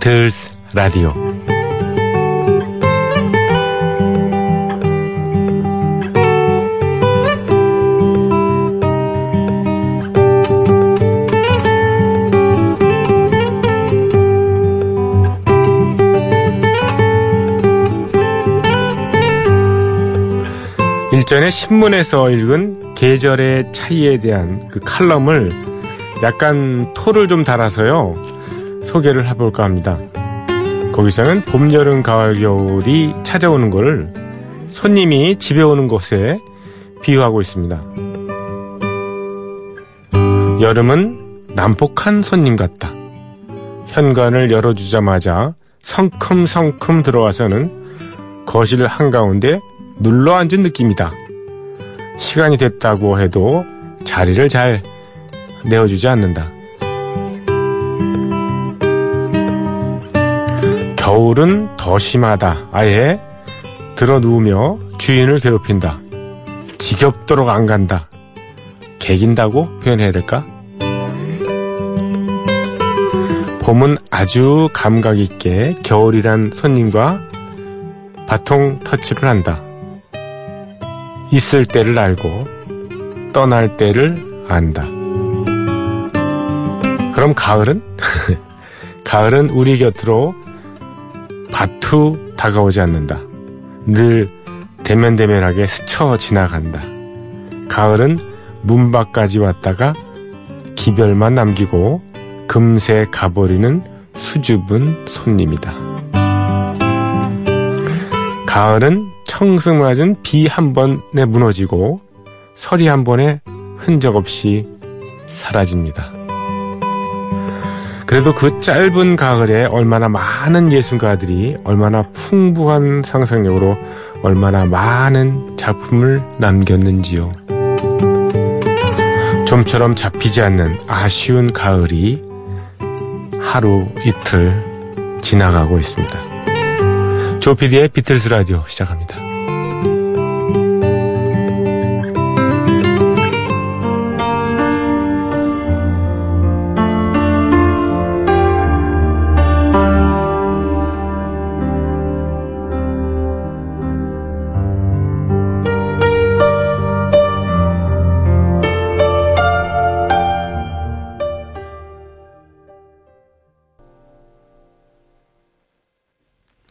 비틀스 라디오. 일전에 신문에서 읽은 계절의 차이에 대한 그 칼럼을 약간 토를 좀 달아서요 소개를 해볼까 합니다. 거기서는 봄, 여름, 가을, 겨울이 찾아오는 것을 손님이 집에 오는 곳에 비유하고 있습니다. 여름은 난폭한 손님 같다. 현관을 열어주자마자 성큼성큼 들어와서는 거실 한가운데 눌러 앉은 느낌이다. 시간이 됐다고 해도 자리를 잘 내어주지 않는다. 겨울은 더 심하다. 아예 들어 누우며 주인을 괴롭힌다. 지겹도록 안 간다. 개긴다고 표현해야 될까? 봄은 아주 감각 있게 겨울이란 손님과 바통 터치를 한다. 있을 때를 알고 떠날 때를 안다. 그럼 가을은? 가을은 우리 곁으로 바투 다가오지 않는다. 늘 대면대면하게 스쳐 지나간다. 가을은 문 밖까지 왔다가 기별만 남기고 금세 가버리는 수줍은 손님이다. 가을은 청승맞은 비 한 번에 무너지고 서리 한 번에 흔적 없이 사라집니다. 그래도 그 짧은 가을에 얼마나 많은 예술가들이 얼마나 풍부한 상상력으로 얼마나 많은 작품을 남겼는지요. 좀처럼 잡히지 않는 아쉬운 가을이 하루 이틀 지나가고 있습니다. 조피디의 비틀스 라디오 시작합니다.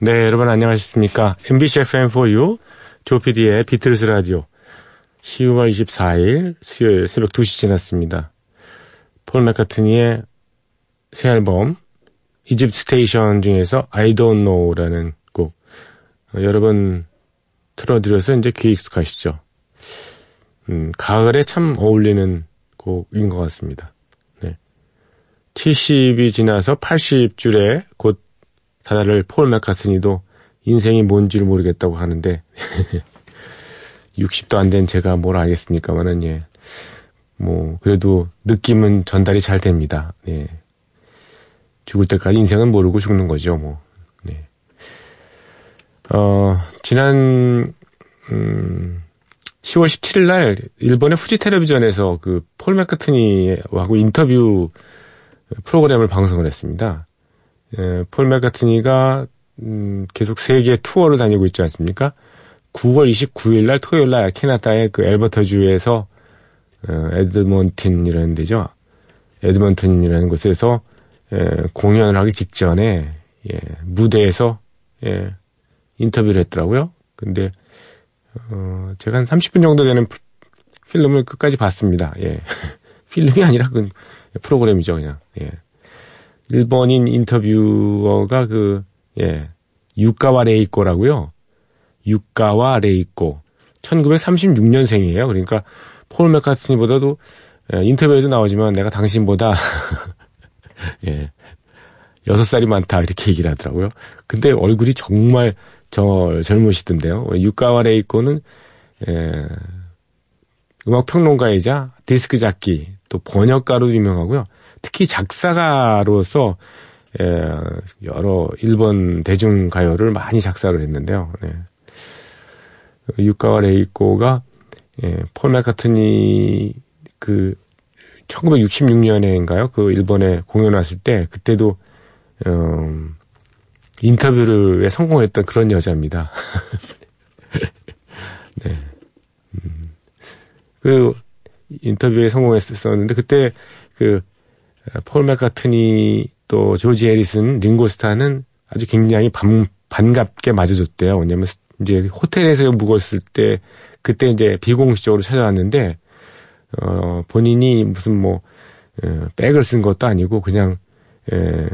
네, 여러분 안녕하셨습니까? MBC FM4U 조피디의 비틀스 라디오 10월 24일 수요일 새벽 2시 지났습니다. 폴 맥카트니의 새 앨범 Egypt Station 중에서 I Don't Know라는 곡 어, 여러 번 틀어드려서 이제 귀에 익숙하시죠. 음, 가을에 참 어울리는 곡인 것 같습니다. 네. 70이 지나서 80줄에 곧 다들 폴 맥카트니도 인생이 뭔지를 모르겠다고 하는데 60도 안 된 제가 뭘 알겠습니까만은 예. 뭐 그래도 느낌은 전달이 잘 됩니다. 예. 죽을 때까지 인생은 모르고 죽는 거죠, 뭐. 네. 어, 지난 음 10월 17일 날 일본의 후지 텔레비전에서 그 폴 맥카트니하고 인터뷰 프로그램을 방송을 했습니다. 예, 폴 맥카트니가 음, 계속 세계 투어를 다니고 있지 않습니까? 9월 29일 날 토요일 날 캐나다의 그 엘버터주에서 어, 에드먼튼이라는 데죠. 에드먼튼이라는 곳에서 예, 공연을 하기 직전에 예, 무대에서 예, 인터뷰를 했더라고요. 근데 어, 제가 한 30분 정도 되는 필름을 끝까지 봤습니다. 예. 필름이 아니라 그 프로그램이죠, 그냥. 예. 일본인 인터뷰어가 그, 예, 유카와 레이코라고요. 유카와 레이코. 1936년생이에요. 그러니까 폴 맥카트니보다도 예, 인터뷰에도 나오지만 내가 당신보다 예, 6살이 많다 이렇게 얘기를 하더라고요. 근데 얼굴이 정말 저 젊으시던데요. 유카와 레이코는 예, 음악 평론가이자 디스크 잡기 또 번역가로도 유명하고요. 특히 작사가로서 예, 여러 일본 대중 가요를 많이 작사를 했는데요. 네. 유카와 레이코가 예, 폴 맥카트니 그 1966년에인가요? 그 일본에 공연 왔을 때 그때도 어, 인터뷰를 성공했던 그런 여자입니다. 네. 음. 그 인터뷰에 성공했었는데 그때 그 폴 맥카트니 또 조지 해리슨, 링고스타는 아주 굉장히 반, 반갑게 맞아줬대요. 왜냐면 이제 호텔에서 묵었을 때 그때 이제 비공식적으로 찾아왔는데 어 본인이 무슨 뭐 에, 백을 쓴 것도 아니고 그냥 에,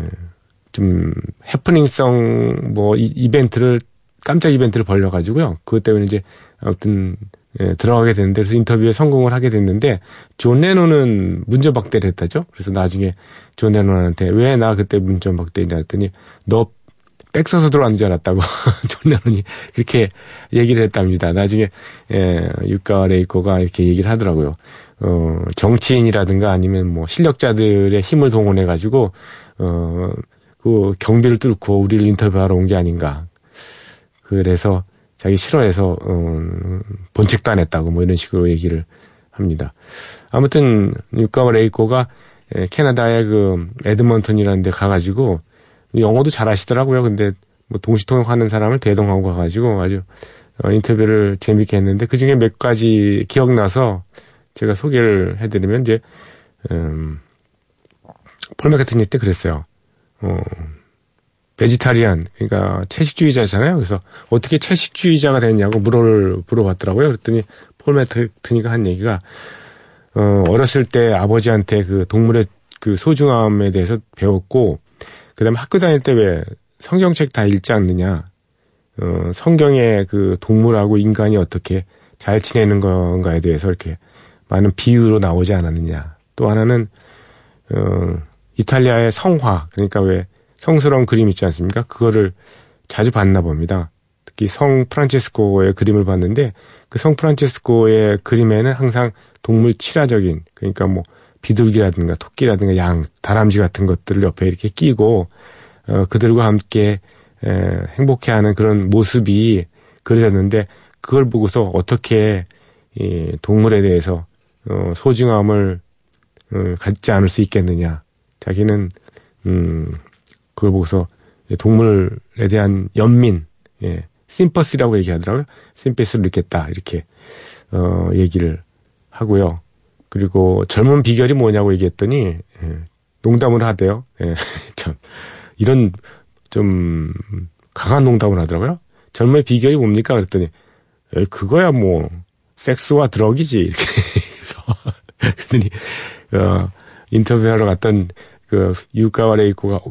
좀 해프닝성 뭐 이, 이벤트를 깜짝 이벤트를 벌려가지고요. 그것 때문에 이제 아무튼 예, 들어가게 됐는데 그래서 인터뷰에 성공을 하게 됐는데 존 레논은 문전박대를 했다죠. 그래서 나중에 존 레논한테 왜 나 그때 문전박대했냐 했더니 너 빽 써서 들어왔는 줄 알았다고 존 레논이 그렇게 얘기를 했답니다. 나중에 예, 유카와 레이코가 이렇게 얘기를 하더라고요. 어, 정치인이라든가 아니면 뭐 실력자들의 힘을 동원해 가지고 어, 그 경비를 뚫고 우리를 인터뷰하러 온 게 아닌가. 그래서 자기 싫어해서 어, 본책도 안 했다고 뭐 이런 식으로 얘기를 합니다. 아무튼 유카와 레이코가 캐나다의 그 에드먼턴이라는 데 가가지고 영어도 잘 하시더라고요. 근데 뭐 동시통역하는 사람을 대동하고 가가지고 아주 어, 인터뷰를 재밌게 했는데 그 중에 몇 가지 기억나서 제가 소개를 해드리면 이제 음, 폴메 같은 일때 그랬어요. 어, 베지타리안 그러니까 채식주의자잖아요. 그래서 어떻게 채식주의자가 됐냐고 물어를 물어봤더라고요. 그랬더니 폴 매트니가 한 얘기가 어 어렸을 때 아버지한테 그 동물의 그 소중함에 대해서 배웠고 그다음에 학교 다닐 때 왜 성경책 다 읽지 않느냐. 어 성경의 그 동물하고 인간이 어떻게 잘 지내는 건가에 대해서 이렇게 많은 비유로 나오지 않았느냐. 또 하나는 어 이탈리아의 성화 그러니까 왜 성스러운 그림 있지 않습니까? 그거를 자주 봤나 봅니다. 특히 성 프란체스코의 그림을 봤는데 그 성 프란체스코의 그림에는 항상 동물 친화적인 그러니까 뭐 비둘기라든가 토끼라든가 양, 다람쥐 같은 것들을 옆에 이렇게 끼고 어, 그들과 함께 에, 행복해하는 그런 모습이 그려졌는데 그걸 보고서 어떻게 이 동물에 대해서 어, 소중함을 어, 갖지 않을 수 있겠느냐. 자기는 음, 그걸 보고서 동물에 대한 연민, 예, 심퍼스라고 얘기하더라고요. 심퍼스를 느꼈다 이렇게 어 얘기를 하고요. 그리고 젊은 비결이 뭐냐고 얘기했더니 예, 농담을 하대요. 예, 참 이런 좀 강한 농담을 하더라고요. 젊은 비결이 뭡니까? 그랬더니 에 그거야 뭐 섹스와 드럭이지 이렇게 그래서 그랬더니 어 인터뷰하러 갔던 그 유가와 레이코가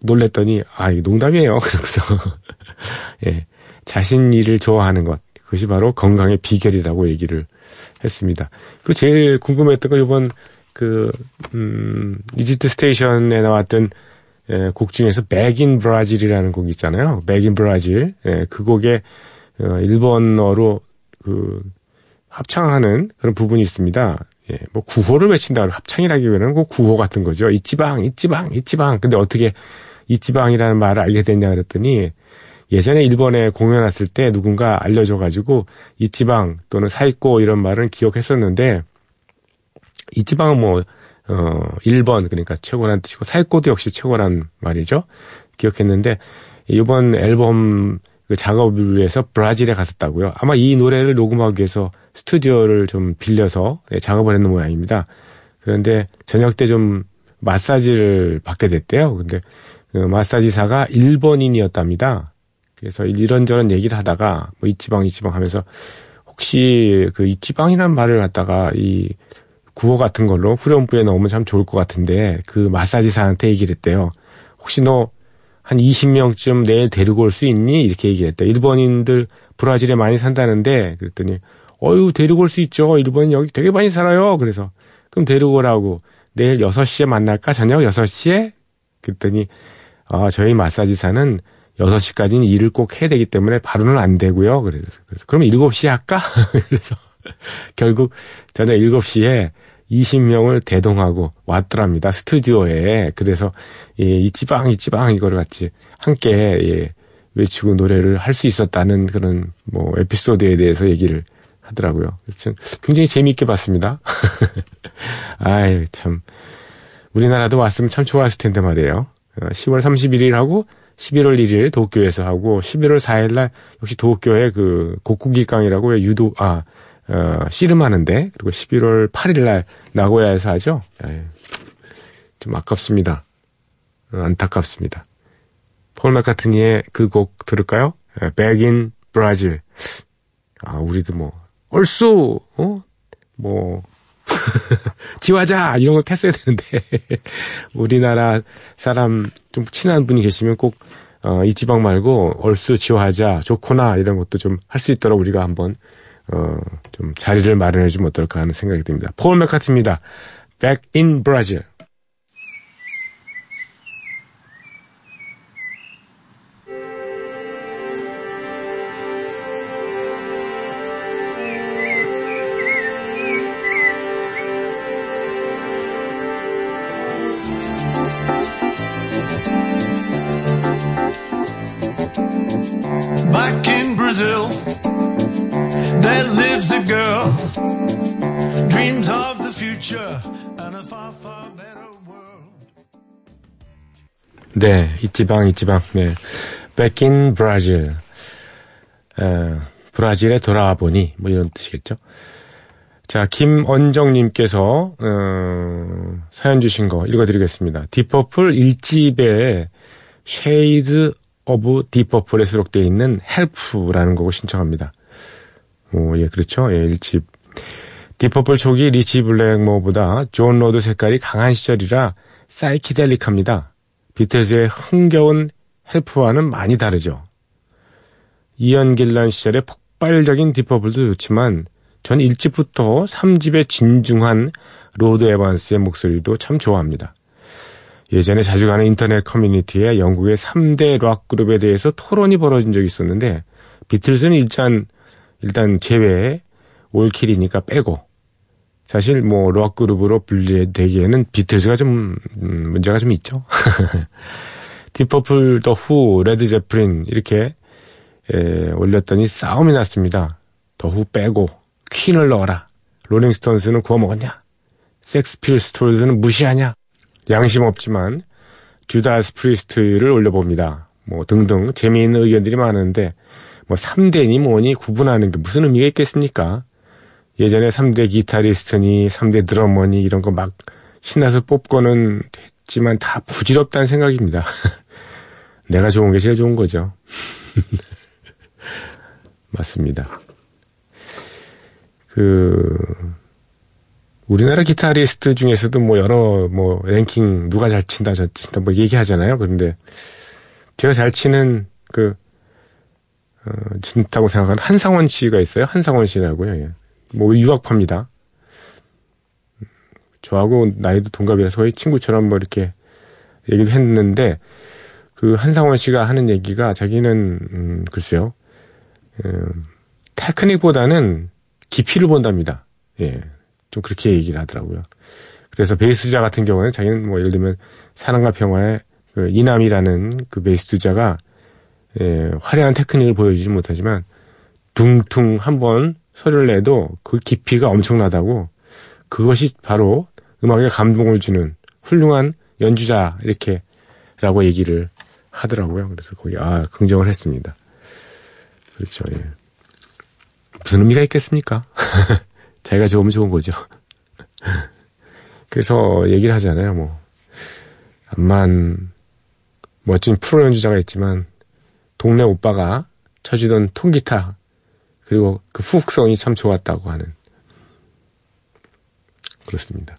놀랬더니 아 이거 농담이에요. 그러고서 예 자신 일을 좋아하는 것 그것이 바로 건강의 비결이라고 얘기를 했습니다. 그리고 제일 궁금했던 건 이번 그 음, 이집트 스테이션에 나왔던 예, 곡 중에서 백인 브라질이라는 곡 있잖아요. 백인 브라질 예, 그 곡에 어, 일본어로 그 합창하는 그런 부분이 있습니다. 예, 뭐 구호를 외친다. 합창이라기보다는 그 구호 같은 거죠. 이지방, 이지방, 이지방. 근데 어떻게 이지방이라는 말을 알게 됐냐 그랬더니 예전에 일본에 공연 왔을 때 누군가 알려줘 가지고 一番 또는 最高 이런 말은 기억했었는데 이지방은 뭐, 어, 1번, 그러니까 최고란 뜻이고, 最高도 역시 최고란 말이죠. 기억했는데, 이번 앨범 그 작업을 위해서 브라질에 갔었다고요. 아마 이 노래를 녹음하기 위해서 스튜디오를 좀 빌려서 네, 작업을 했는 모양입니다. 그런데 저녁 때 좀 마사지를 받게 됐대요. 근데 그 마사지사가 일본인이었답니다. 그래서 이런저런 얘기를 하다가 뭐 이치방 이치방 하면서 혹시 그 이치방이라는 말을 갖다가 이 구호 같은 걸로 후렴부에 넣으면 참 좋을 것 같은데 그 마사지사한테 얘기를 했대요. 혹시 너 한 20명쯤 내일 데리고 올 수 있니? 이렇게 얘기했대. 일본인들 브라질에 많이 산다는데 그랬더니 어유 데리고 올 수 있죠. 일본 여기 되게 많이 살아요. 그래서 그럼 데리고 오라고 내일 6시에 만날까? 저녁 6시에? 그랬더니 아, 저희 마사지사는 6시까지는 일을 꼭 해야 되기 때문에 바로는 안 되고요. 그래서, 그래서 그럼 7시에 할까? 그래서 결국 저녁 7시에 20명을 대동하고 왔더랍니다. 스튜디오에. 그래서 예, 이지방 이지방 이거를 같이 함께 예, 외치고 노래를 할 수 있었다는 그런 뭐 에피소드에 대해서 얘기를 하더라고요. 그래서 굉장히 재미있게 봤습니다. 아유, 참. 우리나라도 왔으면 참 좋았을 텐데 말이에요. 10월 31일 하고 11월 1일 도쿄에서 하고 11월 4일 날 역시 도쿄에 그 곡국기강이라고 유도 아 어, 씨름하는데 그리고 11월 8일 날 나고야에서 하죠. 에이, 좀 아깝습니다. 어, 안타깝습니다. 폴 맥카트니의 그 곡 들을까요? Back in Brazil. 아 우리도 뭐 얼쑤 어 뭐 지화자 이런 걸 했어야 되는데 우리나라 사람 좀 친한 분이 계시면 꼭 어, 이 지방 말고 얼쑤 지화자 좋구나 이런 것도 좀 할 수 있도록 우리가 한번 어, 좀 자리를 마련해 주면 어떨까 하는 생각이 듭니다. 폴 맥카트입니다. Back in Brazil. 네, 一番, 一番, 네. Back in Brazil. 에, 브라질에 돌아와 보니, 뭐 이런 뜻이겠죠. 자, 김언정님께서, 어, 사연 주신 거 읽어드리겠습니다. 딥퍼플 1집에 Shades of Deep Purple에 수록되어 있는 Help라는 곡을 신청합니다. 오, 예, 그렇죠. 예, 1집. 딥퍼플 초기 리치 블랙모어보다 존 로드 색깔이 강한 시절이라 psychedelic합니다. 비틀즈의 흥겨운 Help와는 많이 다르죠. 이언 길런 시절의 폭발적인 딥퍼플도 좋지만 전 1집부터 3집의 진중한 로드 에반스의 목소리도 참 좋아합니다. 예전에 자주 가는 인터넷 커뮤니티에 영국의 3대 락 그룹에 대해서 토론이 벌어진 적이 있었는데 비틀즈는 일단 일단 제외에 all kill이니까 빼고 사실 뭐 록 그룹으로 분류되기에는 비틀즈가 좀 음, 문제가 좀 있죠. 딥퍼플, 더 후, 레드 제플린 이렇게 에, 올렸더니 싸움이 났습니다. 더 후 빼고 퀸을 넣어라. 롤링스톤스는 구워 먹었냐? 섹스 피스톨즈는 무시하냐? 양심 없지만 주다스 프리스트를 올려봅니다. 뭐 등등 재미있는 의견들이 많은데 뭐 3대니 뭐니 구분하는 게 무슨 의미가 있겠습니까? 예전에 3대 기타리스트니 3대 드러머니 이런 거 막 신나서 뽑고는 했지만 다 부질없다는 생각입니다. 내가 좋은 게 제일 좋은 거죠. 맞습니다. 그 우리나라 기타리스트 중에서도 뭐 여러 뭐 랭킹 누가 잘 친다 잘 친다 뭐 얘기하잖아요. 그런데 제가 잘 치는 그 어, 진다고 생각하는 한상원 씨가 있어요. 한상원 씨라고요. 예. 뭐 유학파입니다. 저하고 나이도 동갑이라서 거의 친구처럼 뭐 이렇게 얘기를 했는데 그 한상원 씨가 하는 얘기가 자기는 음, 글쎄요 음, 테크닉보다는 깊이를 본답니다. 예, 좀 그렇게 얘기를 하더라고요. 그래서 베이스자 같은 경우는 자기는 뭐 예를 들면 사랑과 평화의 그 이남이라는 그 베이스자가 예, 화려한 테크닉을 보여주지 못하지만 둥퉁 한번 소리를 내도 그 깊이가 엄청나다고 그것이 바로 음악에 감동을 주는 훌륭한 연주자 이렇게라고 얘기를 하더라고요. 그래서 거기 아 긍정을 했습니다. 그렇죠. 예. 무슨 의미가 있겠습니까? 자기가 좋으면 좋은 거죠. 그래서 얘기를 하잖아요. 뭐 암만 멋진 프로 연주자가 있지만 동네 오빠가 쳐주던 통기타 그리고 그 후흑성이 참 좋았다고 하는 그렇습니다.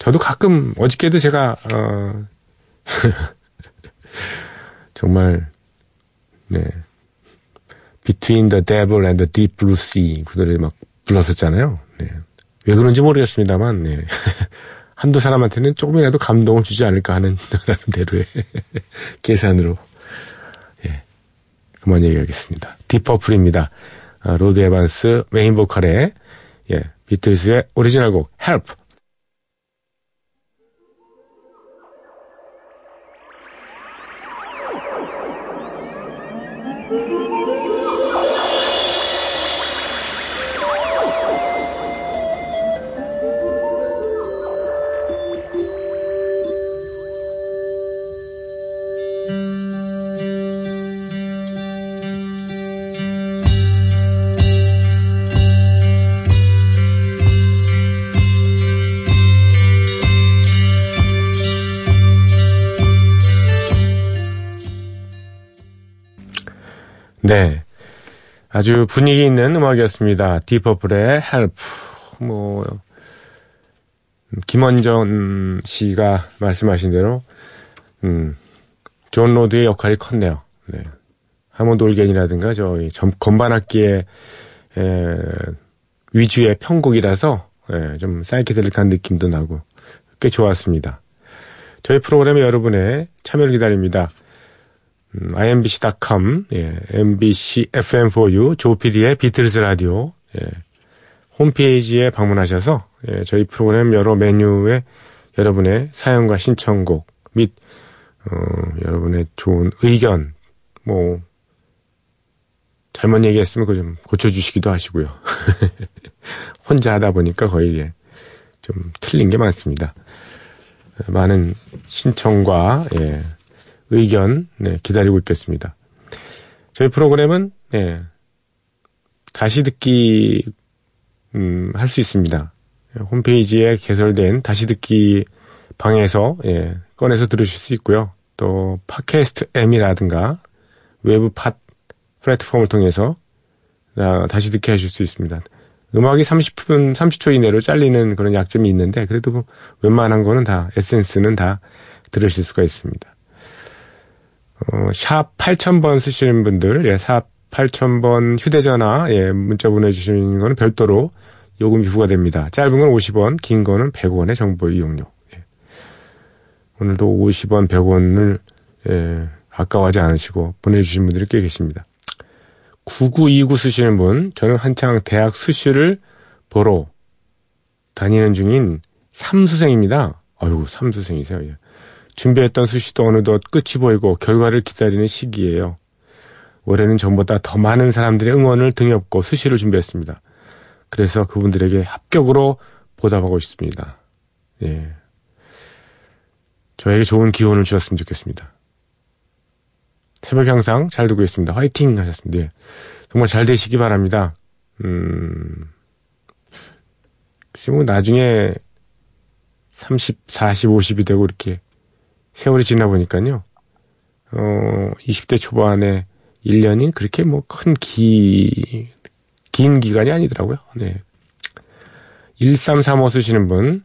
저도 가끔 어저께도 제가 어 정말 네 Between the Devil and the Deep Blue Sea 그 노래 막 불렀었잖아요. 네. 왜 그런지 모르겠습니다만 네. 한두 사람한테는 조금이라도 감동을 주지 않을까 하는 나름대로의 계산으로 예 그만 얘기하겠습니다. 딥퍼플입니다. 아, 로드 에반스 메인 보컬의 예, 비틀즈의 오리지널 곡 Help 네. 아주 분위기 있는 음악이었습니다. 딥퍼플의 Help. 뭐, 김언정 씨가 말씀하신 대로, 음, 존 로드의 역할이 컸네요. 네. 하몬드 올겐이라든가 저희 건반악기의 에, 위주의 편곡이라서 예, 좀 사이키델릭한 느낌도 나고 꽤 좋았습니다. 저희 프로그램에 여러분의 참여를 기다립니다. 음, imbc.com, 예, mbc fm4u, 조피디의 비틀스 라디오, 예, 홈페이지에 방문하셔서 예, 저희 프로그램 여러 메뉴에 여러분의 사연과 신청곡 및 어, 여러분의 좋은 의견, 뭐 잘못 얘기했으면 그 좀 고쳐주시기도 하시고요. 혼자 하다 보니까 거의 예, 좀 틀린 게 많습니다. 많은 신청과 예, 의견 네, 기다리고 있겠습니다. 저희 프로그램은 예, 다시 듣기 음, 할 수 있습니다. 홈페이지에 개설된 다시 듣기 방에서 예, 꺼내서 들으실 수 있고요. 또 팟캐스트 M이라든가 외부 팟 플랫폼을 통해서 아, 다시 듣게 하실 수 있습니다. 음악이 30분, 30초 이내로 잘리는 그런 약점이 있는데 그래도 뭐 웬만한 거는 다 에센스는 다 들으실 수가 있습니다. 어, 샵 8000번 쓰시는 분들, 예, 샵 8000번 휴대전화, 예, 문자 보내주시는 거는 별도로 요금이 부과됩니다. 짧은 건 50원, 긴 거는 100원의 정보 이용료. 예. 오늘도 50원, 100원을, 예, 아까워하지 않으시고 보내주신 분들이 꽤 계십니다. 9929 쓰시는 분, 저는 한창 대학 수시를 보러 다니는 중인 삼수생입니다. 아유, 삼수생이세요. 예. 준비했던 수시도 어느덧 끝이 보이고 결과를 기다리는 시기예요. 올해는 전보다 더 많은 사람들의 응원을 등에 업고 수시를 준비했습니다. 그래서 그분들에게 합격으로 보답하고 싶습니다. 예. 저에게 좋은 기운을 주셨으면 좋겠습니다. 새벽 항상 잘 듣고 있습니다. 화이팅 하셨습니다. 예. 정말 잘 되시기 바랍니다. 음, 글쎄 뭐 나중에 30, 40, 50이 되고 이렇게 세월이 지나 보니까요. 어, 20대 초반에 1년인 그렇게 뭐 큰 기, 긴 기간이 아니더라고요. 네. 1335 쓰시는 분,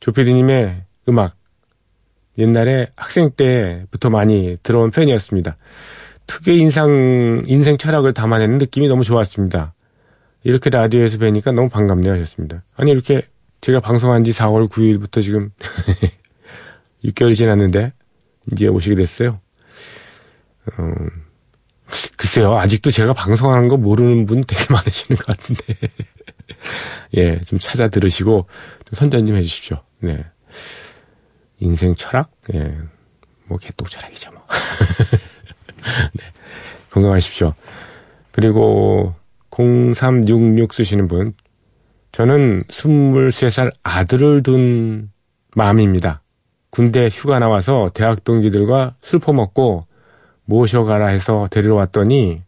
조피디님의 음악, 옛날에 학생 때부터 많이 들어온 팬이었습니다. 특유의 인상, 인생 철학을 담아내는 느낌이 너무 좋았습니다. 이렇게 라디오에서 뵈니까 너무 반갑네요 하셨습니다. 아니, 이렇게 제가 방송한 지 4월 9일부터 지금 6개월이 지났는데, 이제 오시게 됐어요. 어, 글쎄요, 아직도 제가 방송하는 거 모르는 분 되게 많으시는 것 같은데. 예, 좀 찾아 들으시고, 좀 선전 좀 해주십시오. 네. 인생 철학? 예. 뭐, 개똥 철학이죠, 뭐. 네. 건강하십시오. 그리고 0366 쓰시는 분. 저는 23살 아들을 둔 마음입니다. 군대 휴가 나와서 대학 동기들과 술 퍼먹고 모셔가라 해서 데리러 왔더니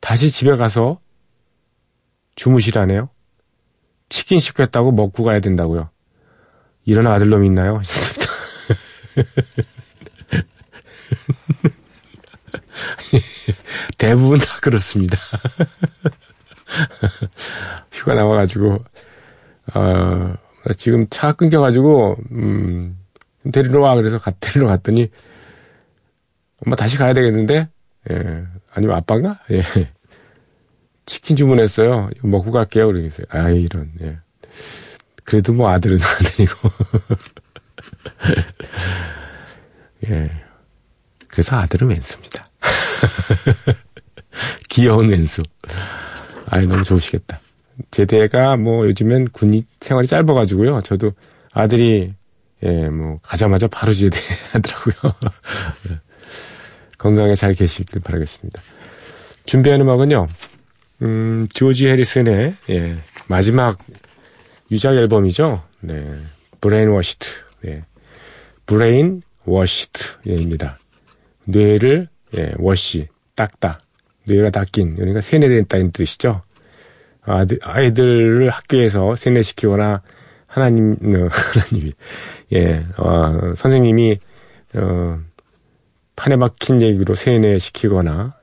다시 집에 가서 주무시라네요. 치킨 시켰다고 먹고 가야 된다고요. 이런 아들놈 있나요? 대부분 다 그렇습니다. 휴가 나와가지고, 어, 지금 차 끊겨가지고, 음, 데리러 와. 그래서 가, 데리러 갔더니, 엄마 다시 가야 되겠는데? 예. 아니면 아빠인가? 예. 치킨 주문했어요. 이거 먹고 갈게요. 그러겠어요. 아, 이런, 예. 그래도 뭐 아들은 아들이고. 예. 그래서 아들은 왼수입니다. 귀여운 왼수. 아이, 너무 좋으시겠다. 제 대가 뭐 요즘엔 군이 생활이 짧아가지고요. 저도 아들이, 예, 뭐, 가자마자 바로 제대 하더라고요. 건강에 잘 계시길 바라겠습니다. 준비한 음악은요, 음, 조지 해리슨의, 예, 마지막 유작 앨범이죠. 네. Brainwashed. 예. Brainwashed입니다. 뇌를 예, wash 닦다. 뇌가 닦인 그러니까 세뇌됐다는 뜻이죠. 아들, 아이들을 학교에서 세뇌시키거나 하나님 어, 하나님이 예 어, 선생님이 어, 판에 박힌 얘기로 세뇌시키거나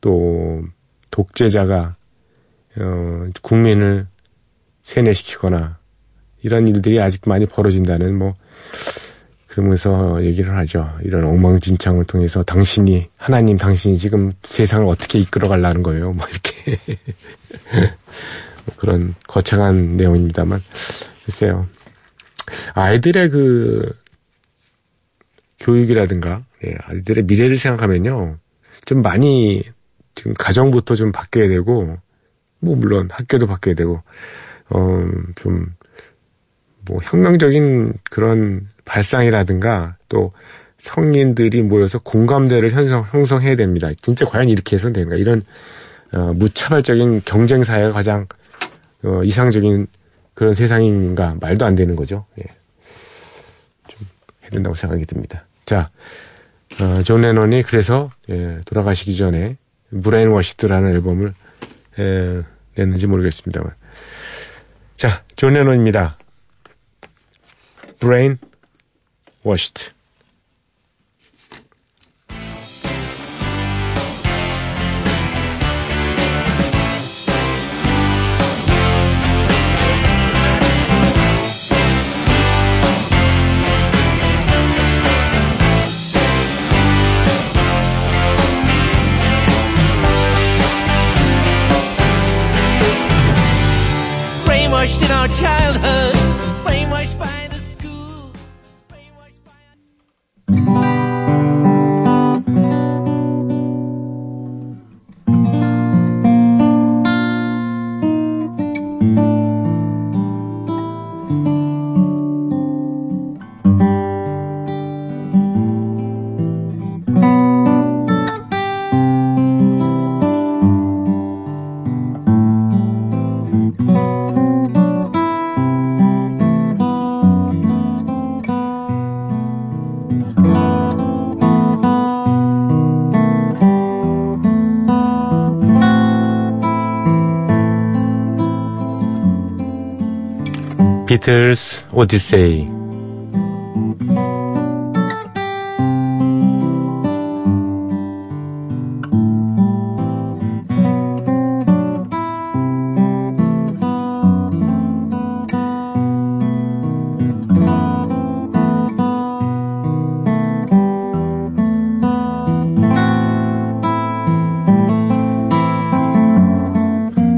또 독재자가 어, 국민을 세뇌시키거나 이런 일들이 아직 많이 벌어진다는 뭐 그러면서 얘기를 하죠. 이런 엉망진창을 통해서 당신이 하나님 당신이 지금 세상을 어떻게 이끌어 가려는 거예요. 뭐 이렇게 뭐 그런 거창한 내용입니다만 글쎄요. 아이들의 그 교육이라든가 예, 아이들의 미래를 생각하면요. 좀 많이 지금 가정부터 좀 바뀌어야 되고 뭐 물론 학교도 바뀌어야 되고 어 좀 뭐 혁명적인 그런 발상이라든가 또 성인들이 모여서 공감대를 형성, 형성해야 됩니다. 진짜 과연 이렇게 해서는 되는가. 이런 어, 무차별적인 경쟁 사회가 가장 어, 이상적인 그런 세상인가 말도 안 되는 거죠. 예. 좀 해야 된다고 생각이 듭니다. 자, 어, 존 레논이 그래서 예, 돌아가시기 전에 Brainwashed라는 앨범을 예, 냈는지 모르겠습니다만. 자, 존 레논입니다. brainwashed in 비틀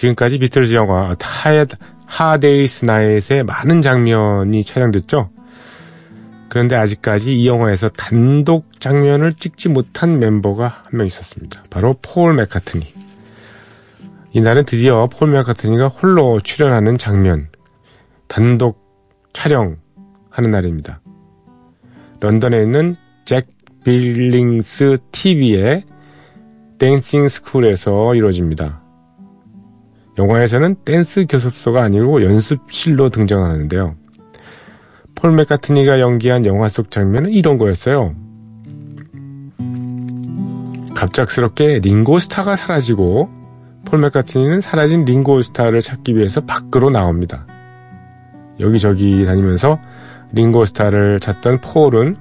지금까지 비틀즈 영화 하데이스 나잇의 많은 장면이 촬영됐죠. 그런데 아직까지 이 영화에서 단독 장면을 찍지 못한 멤버가 한 명 있었습니다. 바로 폴 맥카트니. 이날은 드디어 폴 맥카트니가 홀로 출연하는 장면, 단독 촬영하는 날입니다. 런던에 있는 잭 빌링스 TV의 댄싱 스쿨에서 이루어집니다. 영화에서는 댄스 교습소가 아니고 연습실로 등장하는데요. 폴 맥카트니가 연기한 영화 속 장면은 이런 거였어요. 갑작스럽게 링고스타가 사라지고 폴 맥카트니는 사라진 링고스타를 찾기 위해서 밖으로 나옵니다. 여기저기 다니면서 링고스타를 찾던 폴은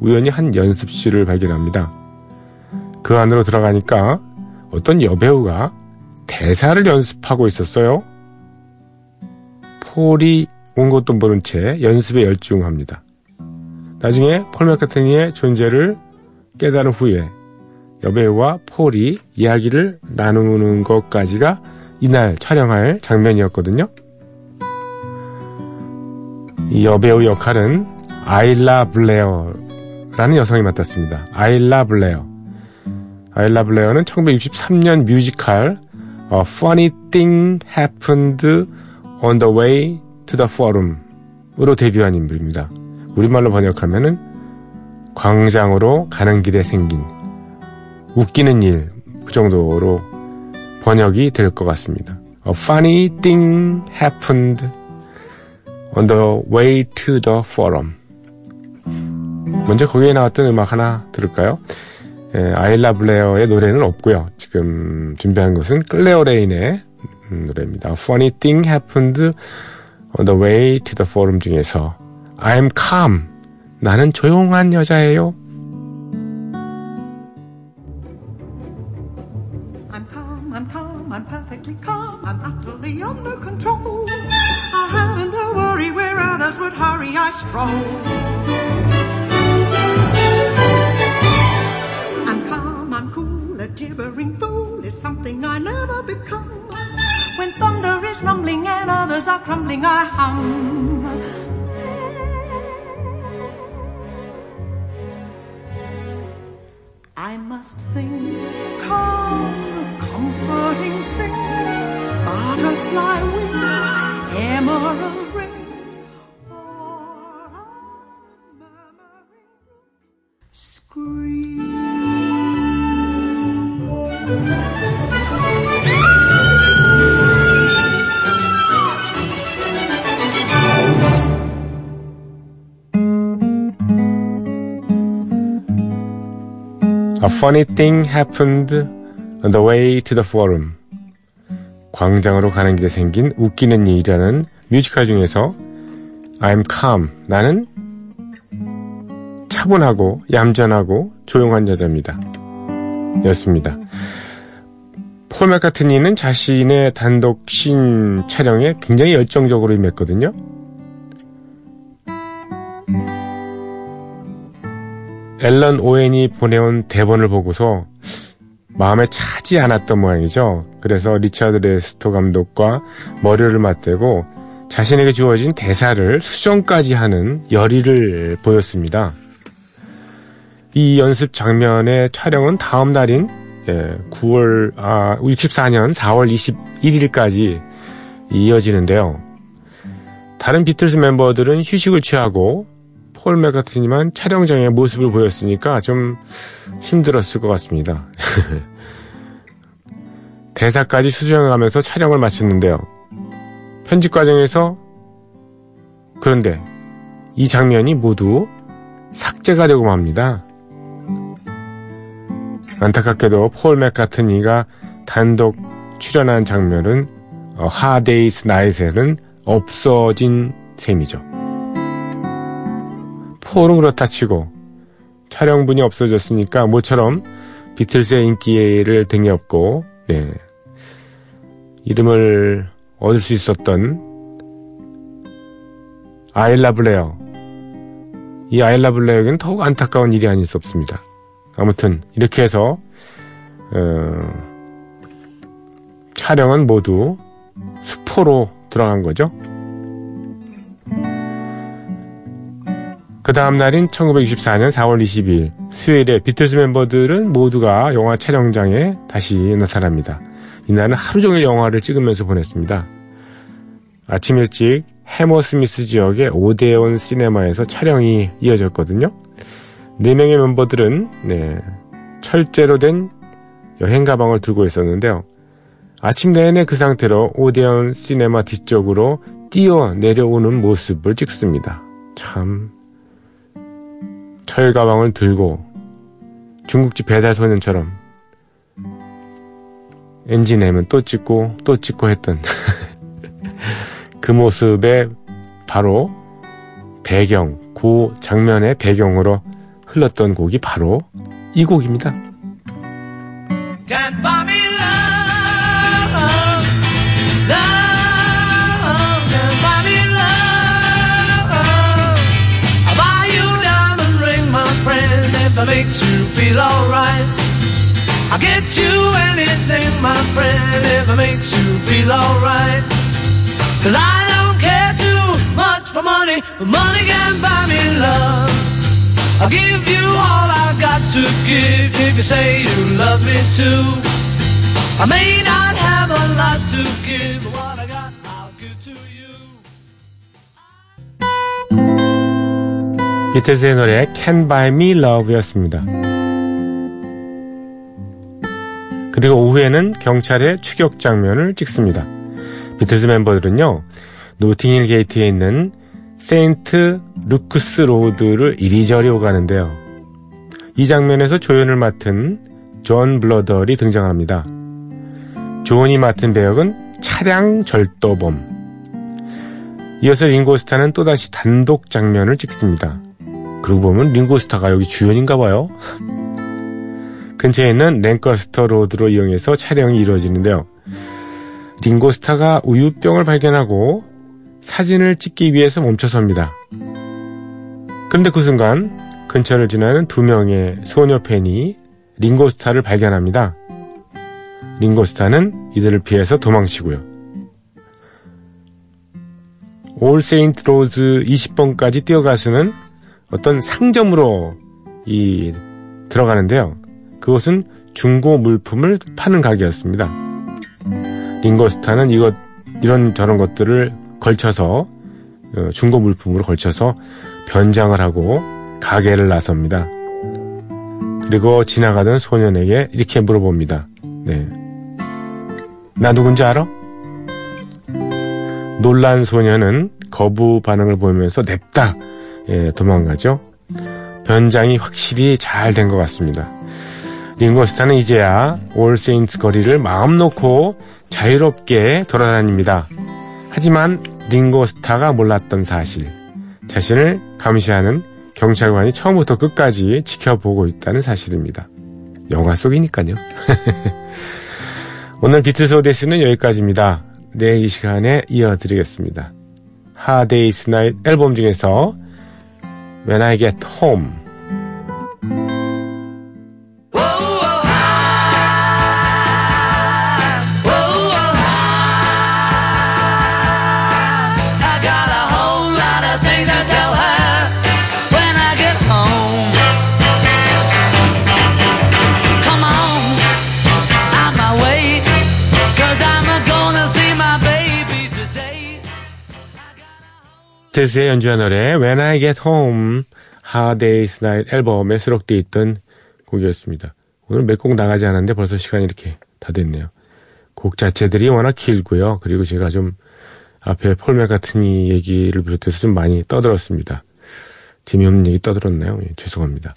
우연히 한 연습실을 발견합니다. 그 안으로 들어가니까 어떤 여배우가 대사를 연습하고 있었어요. 폴이 온 것도 모른 채 연습에 열중합니다. 나중에 폴 맥카트니의 존재를 깨달은 후에 여배우와 폴이 이야기를 나누는 것까지가 이날 촬영할 장면이었거든요. 이 여배우 역할은 아일라 블레어라는 여성이 맡았습니다. 아일라 블레어. 아일라 블레어는 1963년 뮤지컬 A funny thing happened on the way to the forum으로 데뷔한 인물입니다. 우리말로 번역하면은 광장으로 가는 길에 생긴 웃기는 일, 그 정도로 번역이 될 것 같습니다. A funny thing happened on the way to the forum. 먼저 거기에 나왔던 음악 하나 들을까요? 예, 아일라 블레어의 노래는 없고요. 지금 준비한 것은 클레어 레인의 음, 노래입니다. Funny thing happened on the way to the forum 중에서 I'm calm. 나는 조용한 여자예요. I'm calm, I'm calm, I'm perfectly calm, I'm utterly under control. I haven't a worry where others would hurry, I stroll. Is something I never become. When thunder is rumbling and others are crumbling, I hum. I must think calm, comforting things, butterfly wings, emerald A funny thing happened on the way to the forum. 광장으로 가는 길에 생긴 웃기는 일이라는 뮤지컬 중에서 I'm calm. 나는 차분하고 얌전하고 조용한 여자입니다. 였습니다. 폴 맥카트니는 자신의 단독 신 촬영에 굉장히 열정적으로 임했거든요. 앨런 오웬이 보내온 대본을 보고서 마음에 차지 않았던 모양이죠. 그래서 리차드 레스터 감독과 머리를 맞대고 자신에게 주어진 대사를 수정까지 하는 열의를 보였습니다. 이 연습 장면의 촬영은 다음 날인 9월 아 64년 4월 21일까지 이어지는데요. 다른 비틀스 멤버들은 휴식을 취하고 폴 맥카트니만 촬영장의 모습을 보였으니까 좀 힘들었을 것 같습니다. 대사까지 수정하면서 촬영을 마쳤는데요. 편집 과정에서 그런데 이 장면이 모두 삭제가 되고 맙니다. 안타깝게도 폴 맥카트니가 단독 출연한 장면은 하데이스 나이셀은 없어진 셈이죠. 폴은 그렇다 치고 촬영분이 없어졌으니까 모처럼 비틀스의 인기를 등에 업고 네. 이름을 얻을 수 있었던 아일라 블레어 이 아일라 블레어에게는 더욱 안타까운 일이 아닐 수 없습니다. 아무튼 이렇게 해서 어, 촬영은 모두 수포로 들어간 거죠. 그 다음 날인 1964년 4월 22일 수요일에 비틀스 멤버들은 모두가 영화 촬영장에 다시 나타납니다. 이날은 하루 종일 영화를 찍으면서 보냈습니다. 아침 일찍 해머스미스 지역의 오데온 시네마에서 촬영이 이어졌거든요. 네 명의 멤버들은 네, 철제로 된 여행 가방을 들고 있었는데요. 아침 내내 그 상태로 오데온 시네마 뒤쪽으로 뛰어 내려오는 모습을 찍습니다. 참 철 가방을 들고 중국집 배달 소년처럼 엔진 내면 또 찍고 또 찍고 했던 그 모습에 바로 배경, 그 장면의 배경으로 흘렀던 곡이 바로 이 곡입니다. Makes you feel alright. I'll get you anything, my friend, if it makes you feel alright. Cause I don't care too much for money, but money can buy me love. I'll give you all I've got to give if you say you love me too. I may not have a lot to give, 비틀스의 노래 Can Buy Me Love였습니다. 그리고 오후에는 경찰의 추격 장면을 찍습니다. 비틀즈 멤버들은요, 노팅힐 게이트에 있는 세인트 루크스 로드를 이리저리 오가는데요. 이 장면에서 조연을 맡은 존 블러덜이 등장합니다. 존이 맡은 배역은 차량 절도범. 이어서 링고스타는 또다시 단독 장면을 찍습니다. 그러고 보면 링고스타가 여기 주연인가 봐요. 근처에 있는 랭커스터 로드로 이용해서 촬영이 이루어지는데요. 링고스타가 우유병을 발견하고 사진을 찍기 위해서 멈춰섭니다. 그런데 그 순간 근처를 지나는 두 명의 소녀 팬이 링고스타를 발견합니다. 링고스타는 이들을 피해서 도망치고요. 올 세인트 로즈 20번까지 뛰어가서는 어떤 상점으로 이 들어가는데요. 그것은 중고 물품을 파는 가게였습니다. 링고스타는 이것 이런 저런 것들을 걸쳐서 어, 중고 물품으로 걸쳐서 변장을 하고 가게를 나섭니다. 그리고 지나가던 소년에게 이렇게 물어봅니다. 네. 나 누군지 알아? 놀란 소년은 거부 반응을 보이면서 냅다 예, 도망가죠. 변장이 확실히 잘 된 것 같습니다. 링고스타는 이제야 올 세인트 거리를 마음 놓고 자유롭게 돌아다닙니다. 하지만 링고스타가 몰랐던 사실, 자신을 감시하는 경찰관이 처음부터 끝까지 지켜보고 있다는 사실입니다. 영화 속이니까요. 오늘 비틀스 오디세이는 여기까지입니다. 내일 이 시간에 이어드리겠습니다. 하데이스 나잇 앨범 중에서 When I Get Home 비틀스의 연주한 노래 When I Get Home Hard Day's Night 앨범에 수록되어 있던 곡이었습니다. 오늘 몇 곡 나가지 않았는데 벌써 시간이 이렇게 다 됐네요. 곡 자체들이 워낙 길고요. 그리고 제가 좀 앞에 폴 맥카트니 얘기를 비롯해서 좀 많이 떠들었습니다. 재미없는 얘기 떠들었나요? 예, 죄송합니다.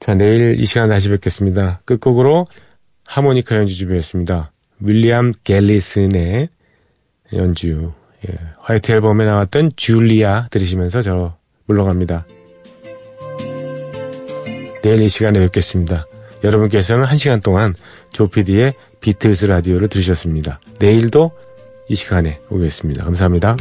자, 내일 이 시간 다시 뵙겠습니다. 끝곡으로 하모니카 연주 준비했습니다. 윌리엄 갤리슨의 연주. 예, 화이트 앨범에 나왔던 줄리아 들으시면서 저 물러갑니다. 내일 이 시간에 뵙겠습니다. 여러분께서는 한 시간 동안 조피디의 비틀스 라디오를 들으셨습니다. 내일도 이 시간에 오겠습니다. 감사합니다.